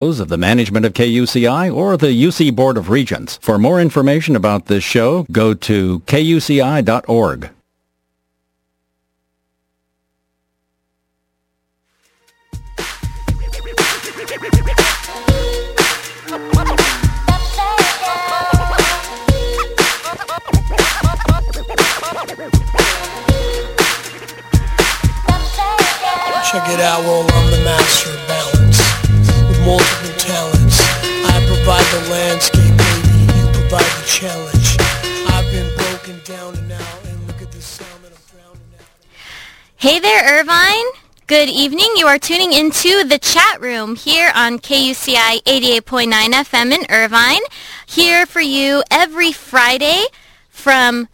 of the management of KUCI or the UC Board of Regents. For more information about this show, go to kuci.org. Check it out, well, I'm the master multiple talents. I provide the landscape, baby, you provide the challenge. I've been broken down and out, and look at the sound that I'm drowning out. Hey there, Irvine. Good evening. You are tuning into the chat room here on KUCI 88.9 FM in Irvine. Here for you every Friday from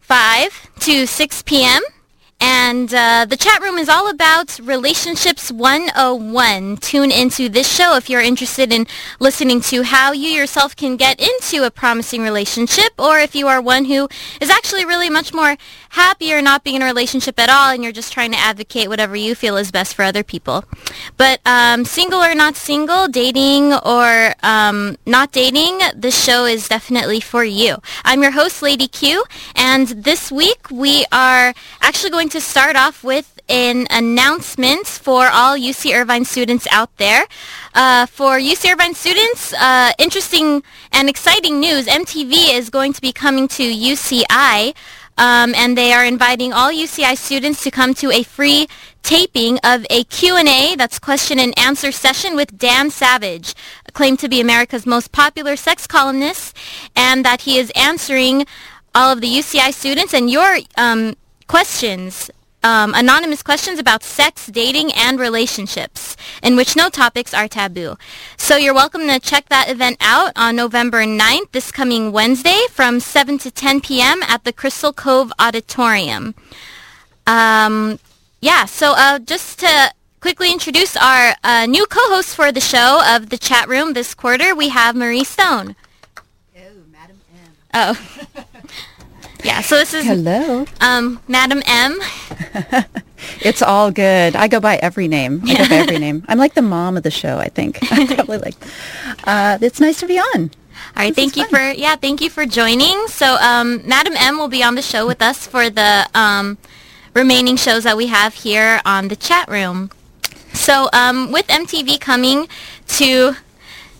5 to 6 p.m. And uh, the chat room is all about Relationships 101. Tune into this show if you're interested in listening to how you yourself can get into a promising relationship, or if you are one who is actually really much more happier not being in a relationship at all and you're just trying to advocate whatever you feel is best for other people. But um, single or not single, dating or um, not dating, this show is definitely for you. I'm your host, Lady Q, and this week we are actually going to start off with an announcement for all UC Irvine students out there. Uh, for UC Irvine students, uh, interesting and exciting news. MTV is going to be coming to UCI, um, and they are inviting all UCI students to come to a free taping of a Q&A, that's question and answer session with Dan Savage, claimed to be America's most popular sex columnist, and that he is answering all of the UCI students and your um, questions, um, anonymous questions about sex, dating, and relationships, in which no topics are taboo. So you're welcome to check that event out on November 9th, this coming Wednesday, from 7 to 10 p.m. at the Crystal Cove Auditorium. Um, yeah, so uh, just to quickly introduce our uh, new co-host for the show of the chat room this quarter, we have Marie Stone. Oh, Madam M. Oh. yeah, so this is Hello. um, Madam M. It's all good. I go by every name. I go by every name. I'm like the mom of the show, I think. I'm probably like, uh, it's nice to be on. All right, This thank you fun. for yeah, thank you for joining. So, um, Madam M will be on the show with us for the um, remaining shows that we have here on the chat room. So, um, with MTV coming to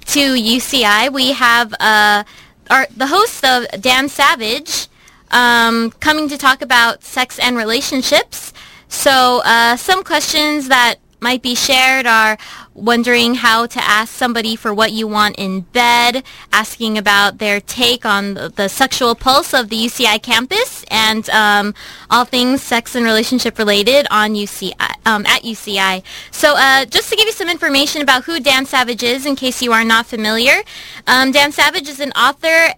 to UCI, we have uh, our the host of Dan Savage um, coming to talk about sex and relationships. So, uh, some questions that might be shared are wondering how to ask somebody for what you want in bed, asking about their take on the, the sexual pulse of the UCI campus, and um, all things sex and relationship related on UCI um, at UCI. So, uh, just to give you some information about who Dan Savage is, in case you are not familiar, um, Dan Savage is an author.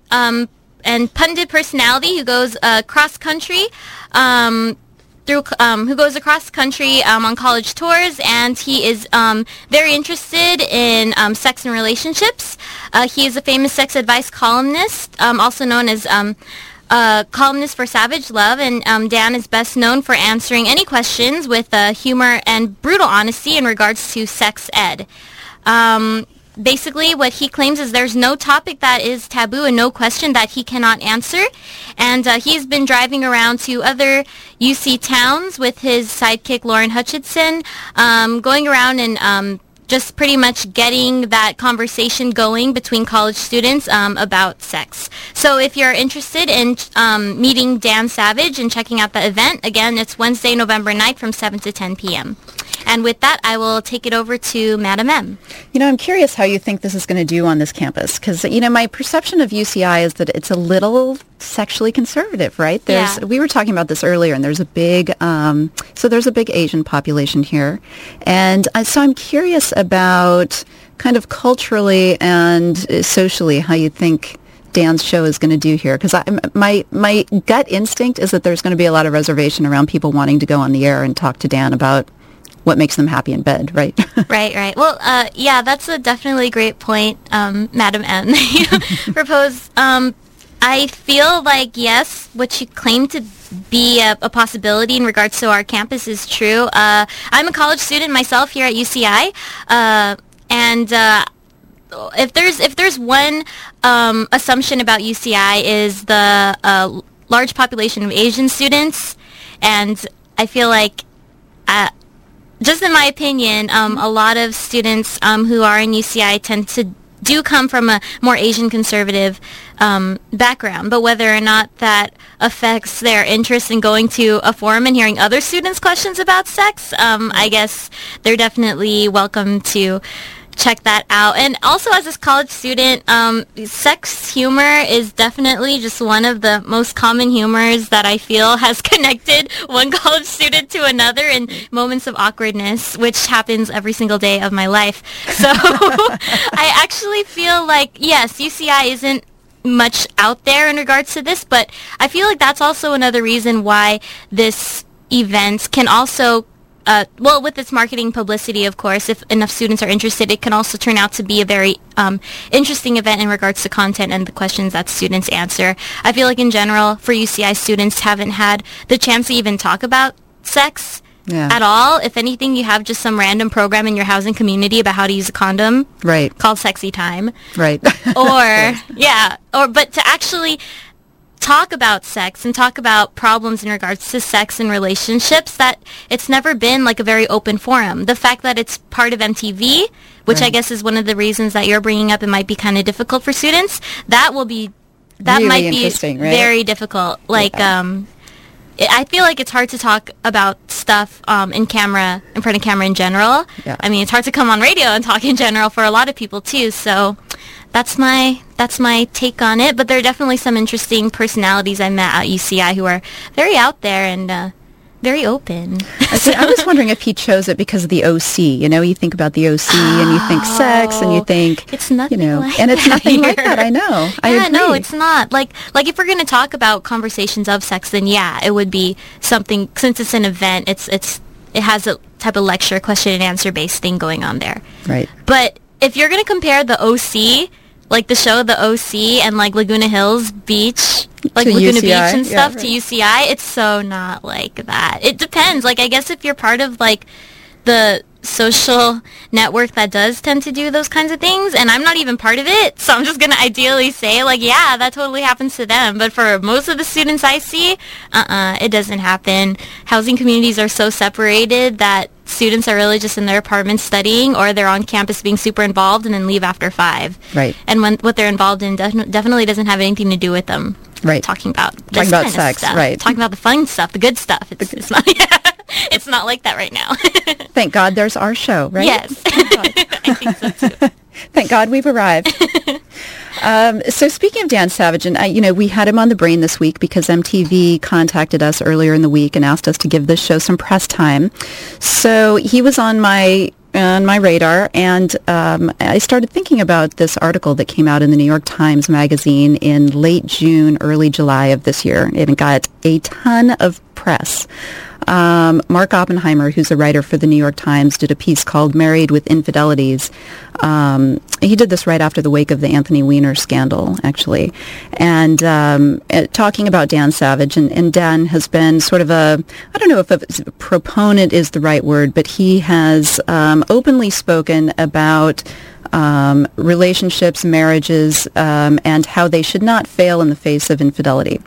And pundit personality who goes uh, cross country um, through um, who goes across country um, on college tours, and he is um, very interested in um, sex and relationships. Uh, he is a famous sex advice columnist, um, also known as uh, columnist for Savage Love, and Dan is best known for answering any questions with uh, humor and brutal honesty in regards to sex ed. Um, basically, what he claims is there's no topic that is taboo and no question that he cannot answer. And uh, he's been driving around to other UC towns with his sidekick Lauren Hutchinson, um, going around and um, just pretty much getting that conversation going between college students um, about sex. So if you're interested in um, meeting Dan Savage and checking out the event, again, it's Wednesday, November 9th from 7 to 10 p.m. And with that, I will take it over to Madam M. You know, I'm curious how you think this is going to do on this campus because, you know, my perception of UCI is that it's a little sexually conservative, right? There's, Yeah. We were talking about this earlier, and there's a big, um, so there's a big Asian population here. And uh, so I'm curious about kind of culturally and uh, socially how you think Dan's show is going to do here because my my gut instinct is that there's going to be a lot of reservation around people wanting to go on the air and talk to Dan about what makes them happy in bed, right? Right, right. Well, uh, yeah, that's a definitely great point, um, Madam M. you propose. Um, I feel like yes, what you claim to be a, a possibility in regards to our campus is true. Uh, I'm a college student myself here at UCI. Uh, and uh, if there's if there's one um, assumption about UCI is the uh, large population of Asian students, and I feel like, uh, just in my opinion, um, a lot of students um, who are in UCI tend to do come from a more Asian conservative um, background, but whether or not that affects their interest in going to a forum and hearing other students' questions about sex, um, I guess they're definitely welcome to check that out. And also as a college student, um, sex humor is definitely just one of the most common humors that I feel has connected one college student to another in moments of awkwardness, which happens every single day of my life. So I actually feel like, yes, UCI isn't much out there in regards to this, but I feel like that's also another reason why this event can also uh, well, with its marketing publicity, of course, if enough students are interested, it can also turn out to be a very um, interesting event in regards to content and the questions that students answer. I feel like in general, for UCI students haven't had the chance to even talk about sex Yeah. at all. If anything, you have just some random program in your housing community about how to use a condom Right. called Sexy Time Right. or yeah or but to actually talk about sex and talk about problems in regards to sex and relationships that it's never been like a very open forum the fact that it's part of mtv which i guess is one of the reasons that you're bringing up it might be kind of difficult for students that will be that Really might be right? very difficult like Yeah. um I I feel like it's hard to talk about stuff um, in camera, in front of camera in general. Yeah. I mean, it's hard to come on radio and talk in general for a lot of people too. So that's my that's my take on it. But there are definitely some interesting personalities I met at UCI who are very out there and uh, very open. See, I was wondering if he chose it because of the OC. You know, you think about the OC and you think sex and you Oh, think it's nothing You know, like and it's nothing like that. I know. I yeah, no, it's not. Like, like if we're gonna talk about conversations of sex, then yeah, it would be something. Since it's an event, it's it's it has a type of lecture, question and answer based thing going on there. right. But if you're gonna compare the OC, like the show The OC, and like Laguna Hills Beach, like To Laguna UCI, Beach and yeah, stuff right. to UCI, it's so not like that. It depends. Like I guess if you're part of like the social network that does tend to do those kinds of things and I'm not even part of it so I'm just gonna ideally say like yeah that totally happens to them but for most of the students I see uh-uh it doesn't happen housing communities are so separated that students are really just in their apartments studying or they're on campus being super involved and then leave after five Right. and when what they're involved in defin- definitely doesn't have anything to do with them Right. talking about this about sex, stuff. right. talking about the fun stuff the good stuff it's, it's not it's not like that right now Thank God there's our show, right? Yes. So too. Thank God we've arrived. Um, so speaking of Dan Savage, and I, you know, we had him on the brain this week because MTV contacted us earlier in the week and asked us to give this show some press time. So he was on my on my radar, and um, I started thinking about this article that came out in the New York Times Magazine in late June, early July of this year, and it got a ton of press. Um, Mark Oppenheimer, who's a writer for the New York Times, did a piece called "Married with Infidelities." Um, he did this right after the wake of the Anthony Weiner scandal, actually, and um, uh, talking about Dan Savage. And, and Dan has been sort of a, I don't know if a proponent is the right word, but he has um, openly spoken about um, relationships, marriages, um, and how they should not fail in the face of infidelity.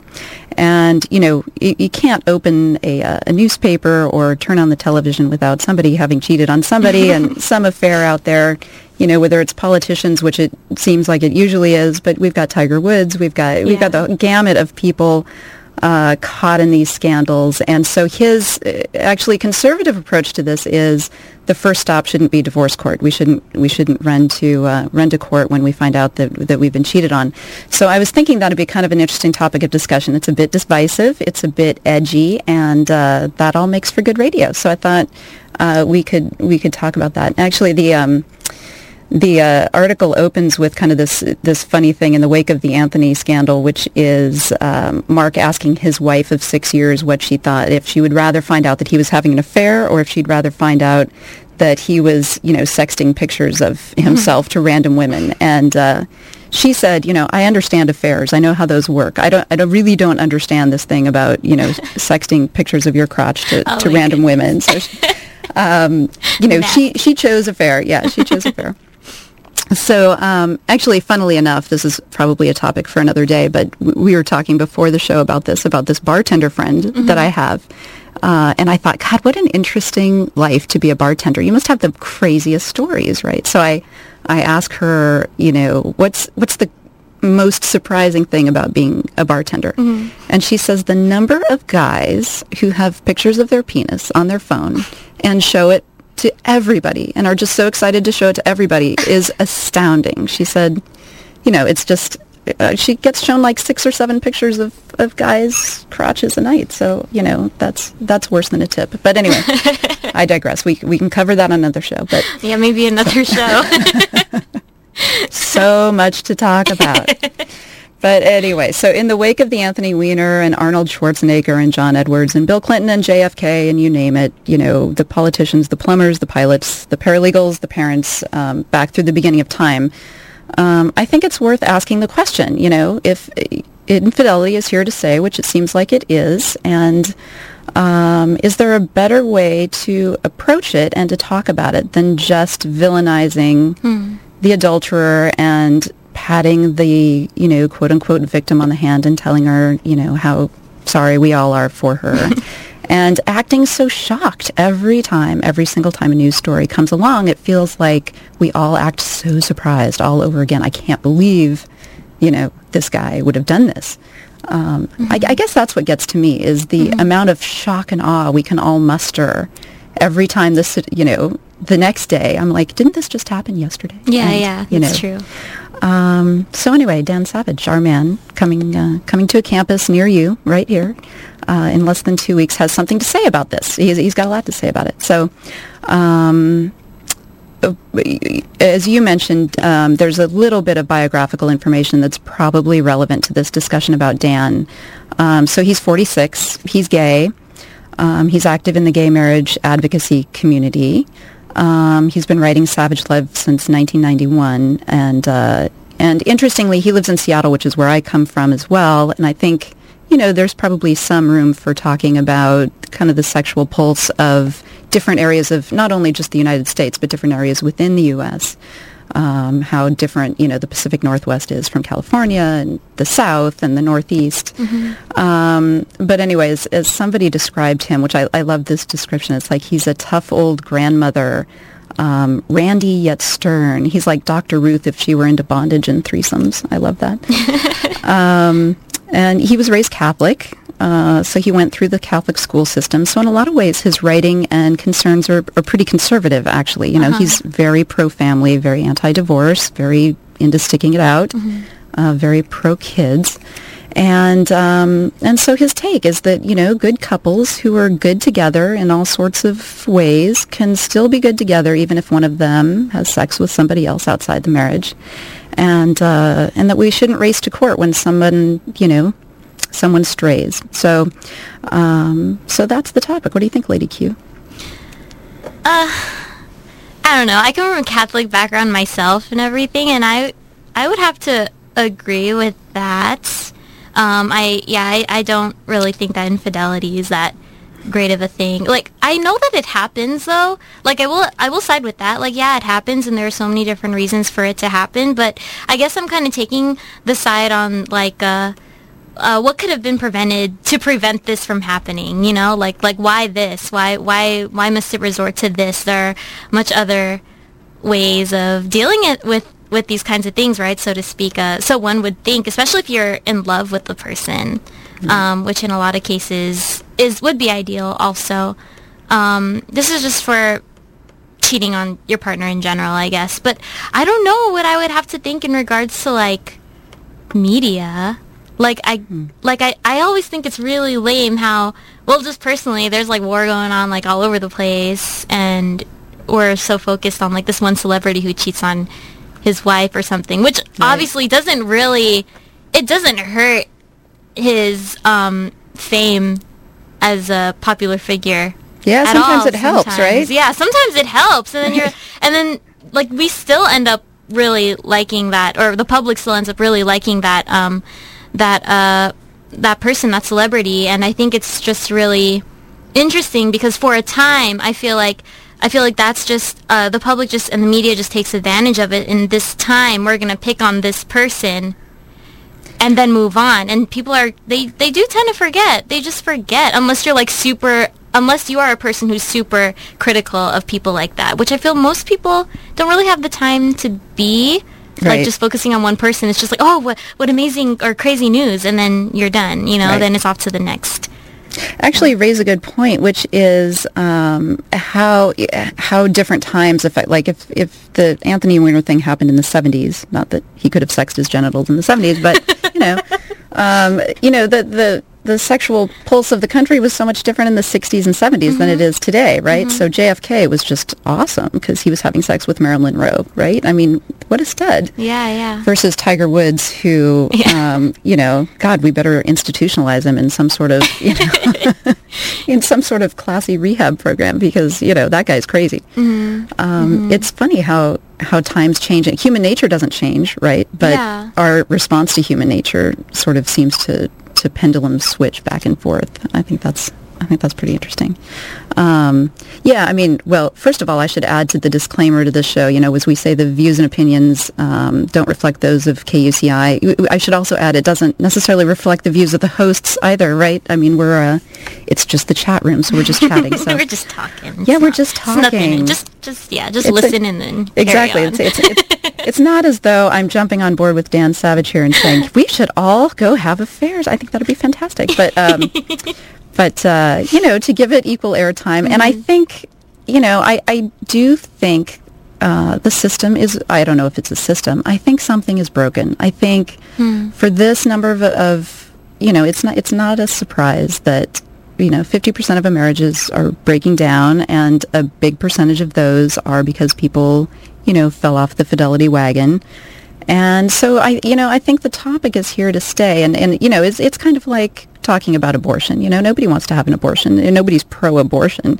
And you know, you, you can't open a, uh, a newspaper or turn on the television without somebody having cheated on somebody and some affair out there. You know, whether it's politicians, which it seems like it usually is, but we've got Tiger Woods, we've got we've got the gamut of people uh, caught in these scandals. And so his uh, actually conservative approach to this is the first stop shouldn't be divorce court. We shouldn't we shouldn't run to uh, run to court when we find out that that we've been cheated on. So I was thinking that'd be kind of an interesting topic of discussion. It's a bit divisive, it's a bit edgy, and uh, that all makes for good radio. So I thought uh, we could we could talk about that. Actually, the um, the uh, article opens with kind of this this funny thing in the wake of the Anthony scandal, which is um, Mark asking his wife of six years what she thought if she would rather find out that he was having an affair or if she'd rather find out that he was, you know, sexting pictures of himself to random women. And uh, she said, you know, I understand affairs. I know how those work. I don't. I don't, really don't understand this thing about you know sexting pictures of your crotch to, Oh to random women. So. She, um, you know, Math. she she chose affair. Yeah, she chose affair. So, um, actually, funnily enough, this is probably a topic for another day, but we were talking before the show about this, about this bartender friend that I have. Uh, and I thought, God, what an interesting life to be a bartender. You must have the craziest stories, right? So I, I asked her, you know, what's, what's the most surprising thing about being a bartender? And she says the number of guys who have pictures of their penis on their phone and show it to everybody and are just so excited to show it to everybody is astounding. She said, you know, it's just, uh, she gets shown like six or seven pictures of, of guys' crotches a night. So, you know, that's, that's worse than a tip. But anyway, I digress. We, we can cover that on another show, but Yeah, maybe another show. so much to talk about. But anyway, so in the wake of the Anthony Weiner and Arnold Schwarzenegger and John Edwards and Bill Clinton and JFK and you name it, you know, the politicians, the plumbers, the pilots, the paralegals, the parents, um, back through the beginning of time, um, I think it's worth asking the question, you know, if infidelity is here to stay, which it seems like it is, and um, is there a better way to approach it and to talk about it than just villainizing the adulterer and patting the, you know, quote unquote victim on the hand and telling her, you know, how sorry we all are for her. and acting so shocked every time, every single time a news story comes along, it feels like we all act so surprised all over again. I can't believe, you know, this guy would have done this. Um, I, I guess that's what gets to me is the amount of shock and awe we can all muster every time this, you know, the next day. I'm like, didn't this just happen yesterday? yeah, And, yeah, you that's know, true. um, so anyway, Dan Savage, our man, coming uh, coming to a campus near you, right here, uh, in less than two weeks, has something to say about this. He's, he's got a lot to say about it. So, um, uh, as you mentioned, um, there's a little bit of biographical information that's probably relevant to this discussion about Dan. Um, so he's 46. He's gay. Um, he's active in the gay marriage advocacy community. Um, he's been writing Savage Love since 1991, and uh, and interestingly, he lives in Seattle, which is where I come from as well. And I think you know there's probably some room for talking about kind of the sexual pulse of different areas of not only just the United States, but different areas within the U.S. Um, how different you know the Pacific Northwest is from California and the South and the Northeast. Um, but anyways, as somebody described him, which I, I love this description, it's like he's a tough old grandmother, um, randy yet stern. He's like Dr. Ruth if she were into bondage and threesomes. I love that. um, and he was raised Catholic, uh, so he went through the Catholic school system. So in a lot of ways, his writing and concerns are, are pretty conservative, actually. You know, he's very pro-family, very anti-divorce, very into sticking it out, uh, very pro-kids. And um, and so his take is that you know good couples who are good together in all sorts of ways can still be good together even if one of them has sex with somebody else outside the marriage, and uh, and that we shouldn't race to court when someone you know someone strays. So um, so that's the topic. What do you think, Lady Q? I don't know. I come from a Catholic background myself and everything, and I I would have to agree with that. Um, I yeah, I, I don't really think that infidelity is that great of a thing. Like I know that it happens though. Like I will I will side with that. Like yeah, it happens, and there are so many different reasons for it to happen. But I guess I'm kind of taking the side on like. Uh, uh, what could have been prevented to prevent this from happening? You know, like like why this? Why why why must it resort to this? There are much other ways of dealing it with with these kinds of things, right? So to speak. Uh, so one would think, especially if you're in love with the person, um, which in a lot of cases is would be ideal. Also, um, this is just for cheating on your partner in general, I guess. But I don't know what I would have to think in regards to like media. Like I like I, I always think it's really lame how well just personally there's like war going on like all over the place and we're so focused on like this one celebrity who cheats on his wife or something, which obviously doesn't really it doesn't hurt his um fame as a popular figure Yeah, sometimes all, it helps, sometimes. right? Yeah, sometimes it helps, and then you're, and then like we still end up really liking that, or the public still ends up really liking that, um, that uh, that person, that celebrity, and I think it's just really interesting because for a time I feel like I feel like that's just uh, the public just and the media just takes advantage of it. In this time, we're gonna pick on this person, and then move on. And people are they they do tend to forget. They just forget unless you're like super. Unless you are a person who's super critical of people like that, which I feel most people don't really have the time to be. Right. Like just focusing on one person, it's just like, oh, what what amazing or crazy news, and then you're done. You know, Right. then it's off to the next. actually raise a good point, which is um, how how different times affect. Like if if the Anthony Weiner thing happened in the '70s, not that he could have sexed his genitals in the '70s, but you know, um, you know the the the sexual pulse of the country was so much different in the 60s and 70s than it is today, right? So JFK was just awesome because he was having sex with Marilyn Monroe, right? I mean, what a stud Yeah, yeah. versus Tiger Woods, who, Yeah. um, you know, God, we better institutionalize him in some sort of, you know, in some sort of classy rehab program because, you know, that guy's crazy. Um, It's funny how how times change. And Human nature doesn't change, right? But Yeah. our response to human nature sort of seems to to pendulum switch back and forth. I think that's I think that's pretty interesting. Um, yeah, I mean, well, first of all, I should add to the disclaimer to this show, you know, as we say, the views and opinions um, don't reflect those of KUCI. I should also add it doesn't necessarily reflect the views of the hosts either, right? I mean, we're, uh, it's just the chat room, so we're just chatting. So we're just talking. Yeah, It's we're not- just it's nothing. talking. Just, just yeah, just It's a- and then carry Exactly. on. It's, it's, it's, it's not as though I'm jumping on board with Dan Savage here and saying we should all go have affairs. I think that'd be fantastic. But um, but uh, you know, to give it equal airtime, and I think you know, I, I do think uh, the system is. I don't know if it's a system. I think something is broken. I think for this number of, of you know, it's not it's not a surprise that you know, 50% of our marriages are breaking down, and a big percentage of those are because people, you know, fell off the fidelity wagon. And so I, you know, I think the topic is here to stay, and, and you know, it's it's kind of like talking about abortion. You know, nobody wants to have an abortion, and nobody's pro-abortion,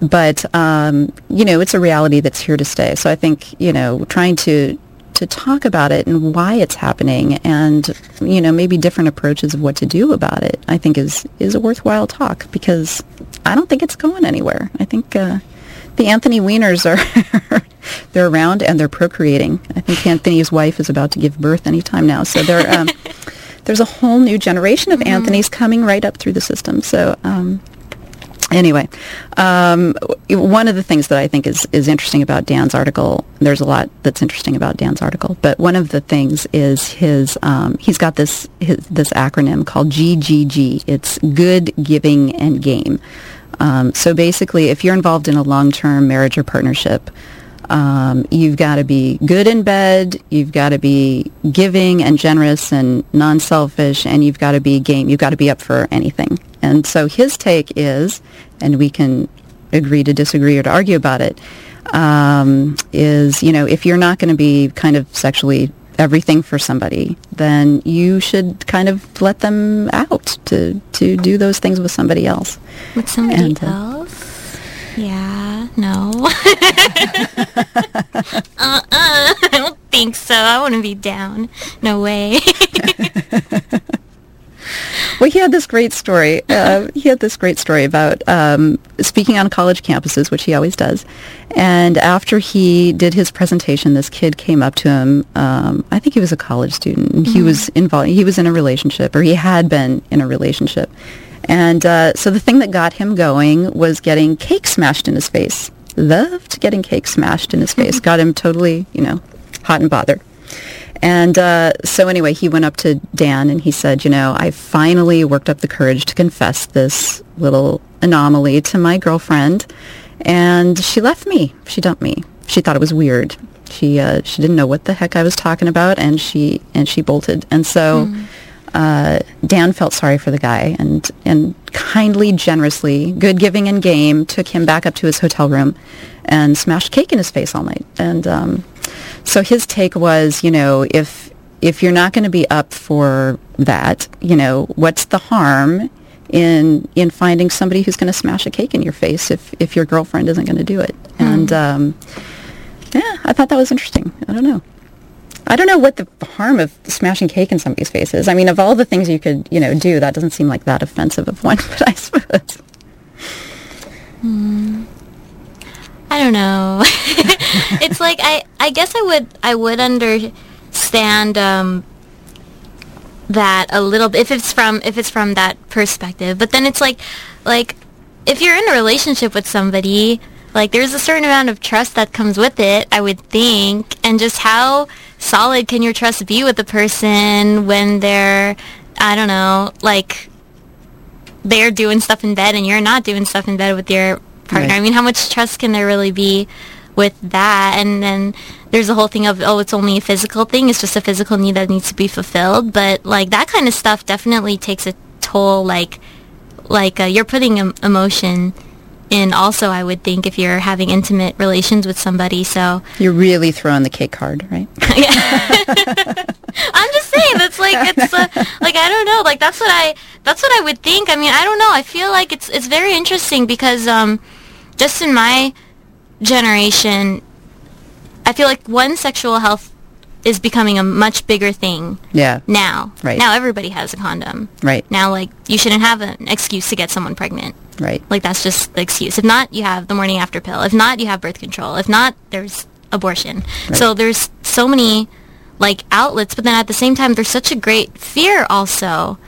but um, you know, it's a reality that's here to stay. So I think you know, trying to to talk about it and why it's happening and you know maybe different approaches of what to do about it i think is is a worthwhile talk because i don't think it's going anywhere i think uh, the anthony wieners are they're around and they're procreating i think anthony's wife is about to give birth anytime now so they're um, there's a whole new generation of anthony's coming right up through the system so um, Anyway, um, one of the things that I think is, is interesting about Dan's article, there's a lot that's interesting about Dan's article, but one of the things is his, um, he's got this, his, this acronym called GGG. It's Good, Giving, and Game. Um, so basically, if you're involved in a long-term marriage or partnership, um, you've got to be good in bed, you've got to be giving and generous and non-selfish, and you've got to be game. You've got to be up for anything. And so his take is, and we can agree to disagree or to argue about it, um, is, you know, if you're not going to be kind of sexually everything for somebody, then you should kind of let them out to, to do those things with somebody else. With somebody And, uh, else? Yeah, no. uh-uh. I don't think so. I wouldn't be down. No way. Well, he had this great story. Uh, he had this great story about um, speaking on college campuses, which he always does. And after he did his presentation, this kid came up to him. Um, I think he was a college student. And He was involved. He was in a relationship, or he had been in a relationship. And uh, so the thing that got him going was getting cake smashed in his face. Loved getting cake smashed in his face. got him totally, you know, hot and bothered. And uh, so anyway, he went up to Dan and he said, you know, I finally worked up the courage to confess this little anomaly to my girlfriend, and she left me. She dumped me. She thought it was weird. She uh, she didn't know what the heck I was talking about, and she and she bolted. And so uh, Dan felt sorry for the guy and and kindly, generously, good giving and game, took him back up to his hotel room and smashed cake in his face all night. And um, so his take was, you know, if if you're not going to be up for that, you know, what's the harm in in finding somebody who's going to smash a cake in your face if if your girlfriend isn't going to do it? And um, yeah, I thought that was interesting. I don't know. I don't know what the harm of smashing cake in somebody's face is. I mean, of all the things you could, you know, do, that doesn't seem like that offensive of one. But I suppose. I I don't know. it's like I I guess I would I would understand um that a little bit if it's from if it's from that perspective. But then it's like like if you're in a relationship with somebody, like there's a certain amount of trust that comes with it, I would think, and just how solid can your trust be with the person when they're I don't know, like they're doing stuff in bed and you're not doing stuff in bed with your partner. Right. I mean, how much trust can there really be with that? And then there's the whole thing of, oh, it's only a physical thing. It's just a physical need that needs to be fulfilled. But like that kind of stuff definitely takes a toll. Like, like uh, you're putting em- emotion in also, I would think, if you're having intimate relations with somebody. So You're really throwing the cake card, right? I'm just saying that's like it's uh, like I don't know like that's what I that's what I would think. I mean I don't know. I feel like it's it's very interesting because um just in my generation, I feel like one sexual health is becoming a much bigger thing Yeah, now. Right. now everybody has a condom. right, Now like you shouldn't have an excuse to get someone pregnant. right. Like that's just the excuse. If not, you have the morning after pill. If not, you have birth control. If not, there's abortion. Right. So there's so many like outlets, but then at the same time, there's such a great fear also.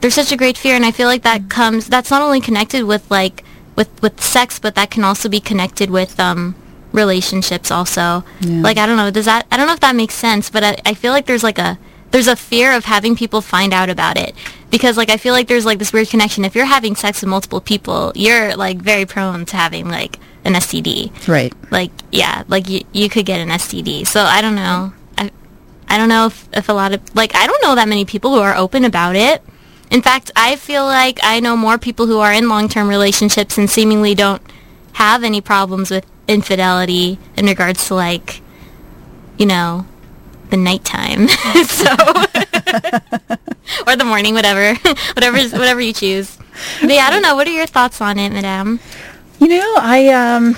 There's such a great fear, and I feel like that comes. That's not only connected with like with with sex, but that can also be connected with um relationships also. Yeah. Like I don't know, does that? I don't know if that makes sense, but I, I feel like there's like a there's a fear of having people find out about it because like I feel like there's like this weird connection. If you're having sex with multiple people, you're like very prone to having like an STD. Right. Like yeah, like you you could get an STD. So I don't know. I I don't know if if a lot of like I don't know that many people who are open about it. In fact, I feel like I know more people who are in long-term relationships and seemingly don't have any problems with infidelity in regards to like you know the nighttime. so or the morning, whatever, whatever, whatever you choose. But yeah, I don't know. What are your thoughts on it, Madame? You know, I um,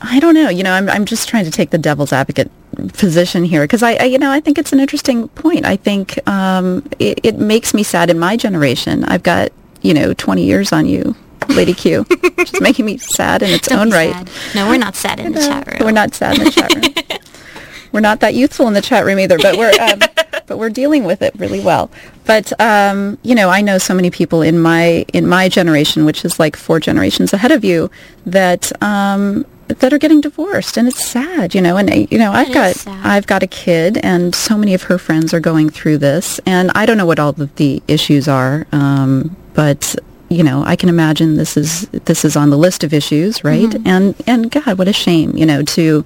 I don't know. You know, I'm I'm just trying to take the devil's advocate position here because I, I, you know, I think it's an interesting point. I think um, it, it makes me sad in my generation. I've got you know 20 years on you, Lady Q, is making me sad in its Don't own right. sad. No, we're not sad in the chat room. We're not sad in the chat room. we're not that youthful in the chat room either, but we're um, but we're dealing with it really well. But um, you know, I know so many people in my in my generation, which is like four generations ahead of you, that um, that are getting divorced, and it's sad. You know, and uh, you know, I've got sad. I've got a kid, and so many of her friends are going through this, and I don't know what all of the issues are, um, but you know, I can imagine this is this is on the list of issues, right? Mm-hmm. And and God, what a shame, you know, to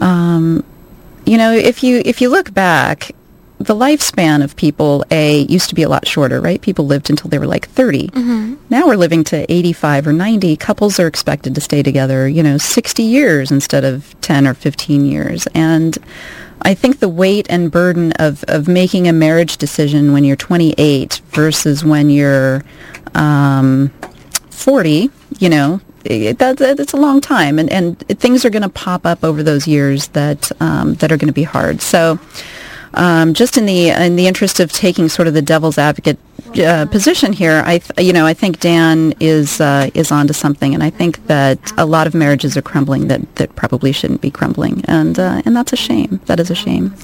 um, you know, if you if you look back, the lifespan of people a used to be a lot shorter, right? People lived until they were like 30. Mm-hmm. Now we're living to 85 or 90. Couples are expected to stay together, you know, 60 years instead of 10 or 15 years. And I think the weight and burden of, of making a marriage decision when you're 28 versus when you're um, 40, you know, it, that, a long time, and, and things are going to pop up over those years that um, that are going to be hard. So, um, just in the in the interest of taking sort of the devil's advocate uh, position here, I th- you know I think Dan is uh, is onto something, and I think that a lot of marriages are crumbling that, that probably shouldn't be crumbling, and uh, and that's a shame. That is a shame.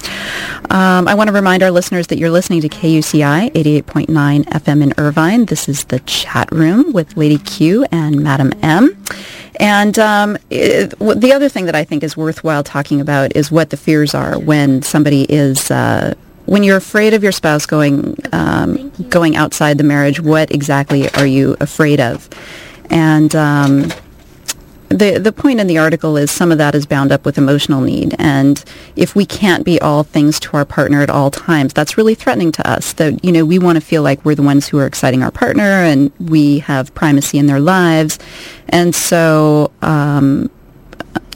Um, I want to remind our listeners that you're listening to KUCI 88.9 FM in Irvine. This is the chat room with Lady Q and Madam M. And um, it, the other thing that I think is worthwhile talking about is what the fears are when somebody is uh, when you're afraid of your spouse going um, going outside the marriage. What exactly are you afraid of? And um, the the point in the article is some of that is bound up with emotional need and if we can't be all things to our partner at all times that's really threatening to us that you know we want to feel like we're the ones who are exciting our partner and we have primacy in their lives and so um,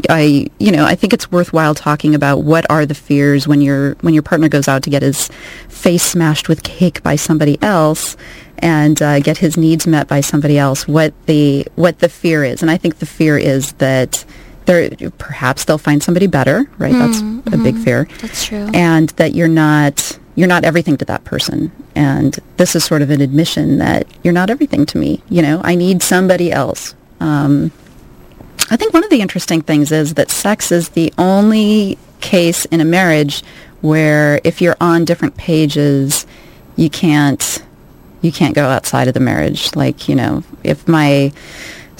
I, you know, I think it's worthwhile talking about what are the fears when your when your partner goes out to get his face smashed with cake by somebody else and uh, get his needs met by somebody else. What the what the fear is, and I think the fear is that there perhaps they'll find somebody better. Right, that's a big fear, That's true. and that you're not you're not everything to that person. And this is sort of an admission that you're not everything to me. You know, I need somebody else. Um, I think one of the interesting things is that sex is the only case in a marriage where if you're on different pages, you can't you can't go outside of the marriage. Like, you know, if my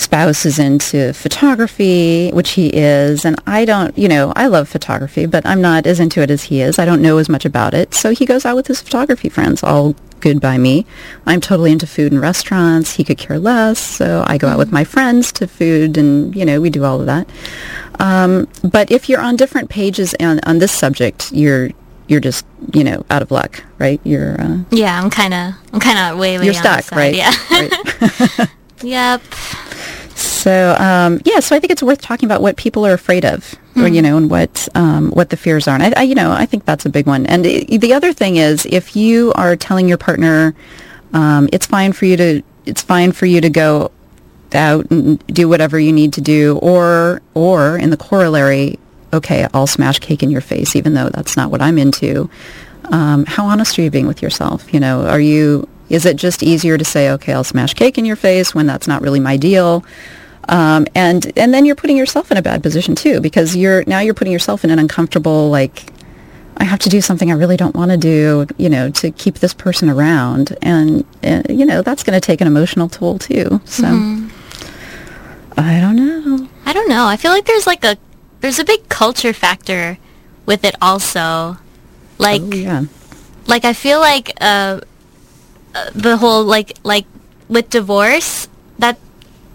spouse is into photography, which he is, and I don't, you know, I love photography, but I'm not as into it as he is. I don't know as much about it. So he goes out with his photography friends, all good by me. I'm totally into food and restaurants. He could care less. So I go out with my friends to food and, you know, we do all of that. Um, but if you're on different pages on, on this subject, you're you're just you know out of luck, right? You're uh, Yeah, I'm kind of I'm kind of way way you're stuck, right? Yeah. right. yep. So um, yeah, so I think it's worth talking about what people are afraid of, or you know, and what um, what the fears are. And I, I, you know, I think that's a big one. And i the other thing is, if you are telling your partner, um, it's fine for you to it's fine for you to go out and do whatever you need to do, or or in the corollary, okay, I'll smash cake in your face, even though that's not what I'm into. Um, how honest are you being with yourself? You know, are you is it just easier to say, okay, I'll smash cake in your face when that's not really my deal? Um, and and then you're putting yourself in a bad position too because you're now you're putting yourself in an uncomfortable like I have to do something I really don't want to do, you know, to keep this person around, and, and you know that's going to take an emotional toll too. So I don't know. I don't know. I feel like there's like a there's a big culture factor with it also. Like oh, yeah, like I feel like uh, uh, the whole like like with divorce that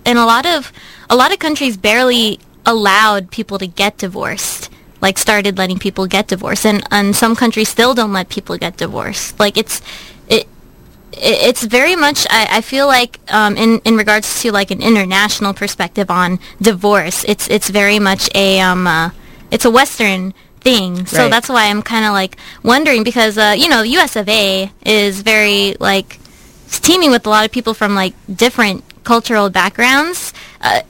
in a lot of a lot of countries barely allowed people to get divorced like started letting people get divorced. And and some countries still don't let people get divorced. Like it's it it's very much I, I feel like um, in in regards to like an international perspective on divorce it's it's very much a um uh, it's a western thing. So Right. that's why I'm kind of like wondering because uh, you know US of A is very like it's teeming with a lot of people from like different cultural backgrounds uh,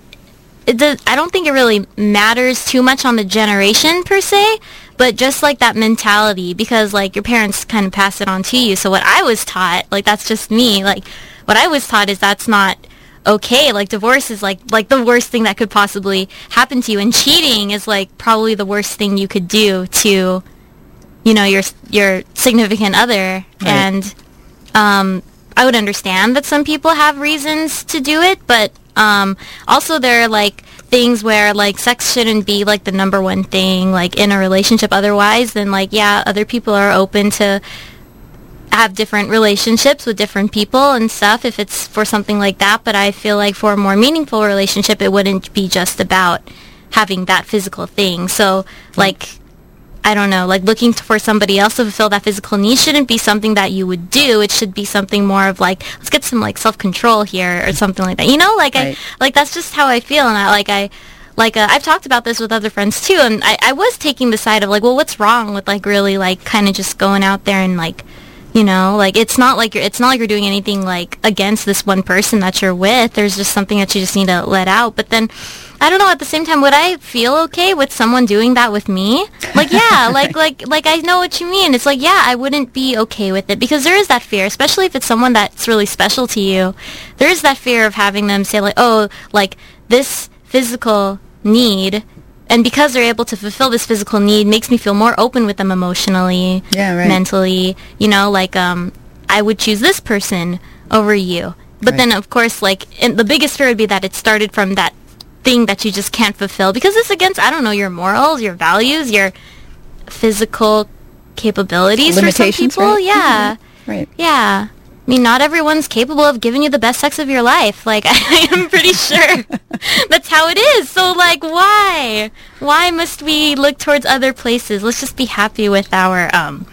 it does, I don't think it really matters too much on the generation per se, but just like that mentality because like your parents kind of pass it on to you. So what I was taught, like that's just me, like what I was taught is that's not okay. Like divorce is like like the worst thing that could possibly happen to you and cheating is like probably the worst thing you could do to you know your your significant other and um, I would understand that some people have reasons to do it, but um, also there are like things where like sex shouldn't be like the number one thing like in a relationship. Otherwise, then like yeah, other people are open to have different relationships with different people and stuff if it's for something like that. But I feel like for a more meaningful relationship, it wouldn't be just about having that physical thing. So like I don't know, like looking for somebody else to fulfill that physical need shouldn't be something that you would do. It should be something more of like, let's get some like self-control here or something like that. You know, like Right. I, like that's just how I feel. And I, like I, like uh, I've talked about this with other friends too. And I, I was taking the side of like, well, what's wrong with like really like kind of just going out there and like, you know, like it's not like you're, it's not like you're doing anything like against this one person that you're with. There's just something that you just need to let out. But then, I don't know. At the same time, would I feel okay with someone doing that with me? Like, yeah, like, like, like I know what you mean. It's like, yeah, I wouldn't be okay with it because there is that fear, especially if it's someone that's really special to you. There is that fear of having them say like, oh, like this physical need. And because they're able to fulfill this physical need makes me feel more open with them emotionally, Yeah, right. mentally, you know, like, um, I would choose this person over you. But Right. then, of course, like, the biggest fear would be that it started from that thing that you just can't fulfill because it's against, I don't know, your morals, your values, your physical capabilities for some people. right? Yeah. Right. Yeah. I mean, not everyone's capable of giving you the best sex of your life. Like, I am pretty sure that's how it is. So, like, why? Why must we look towards other places? Let's just be happy with our, um,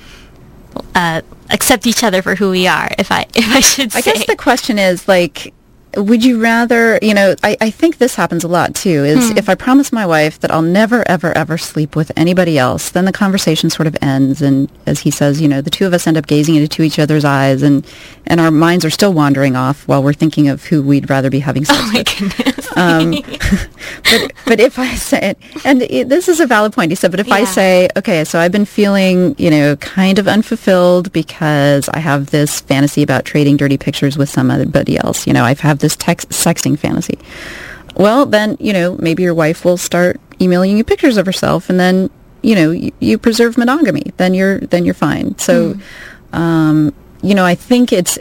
uh, accept each other for who we are, if I, if I should say. I guess the question is like, would you rather, you know, I, I think this happens a lot too, is Hmm. if I promise my wife that I'll never, ever, ever sleep with anybody else, then the conversation sort of ends. And as he says, you know, the two of us end up gazing into each other's eyes and, and our minds are still wandering off while we're thinking of who we'd rather be having sex oh with. Um, but but if I say, and it, this is a valid point, he said, but if I say, okay, so I've been feeling, you know, kind of unfulfilled because I have this fantasy about trading dirty pictures with somebody else. You know, I have this text sexting fantasy. well, then, you know, maybe your wife will start emailing you pictures of herself and then, you know, you, you preserve monogamy. Then you're, then you're fine. So, um, you know, I think it's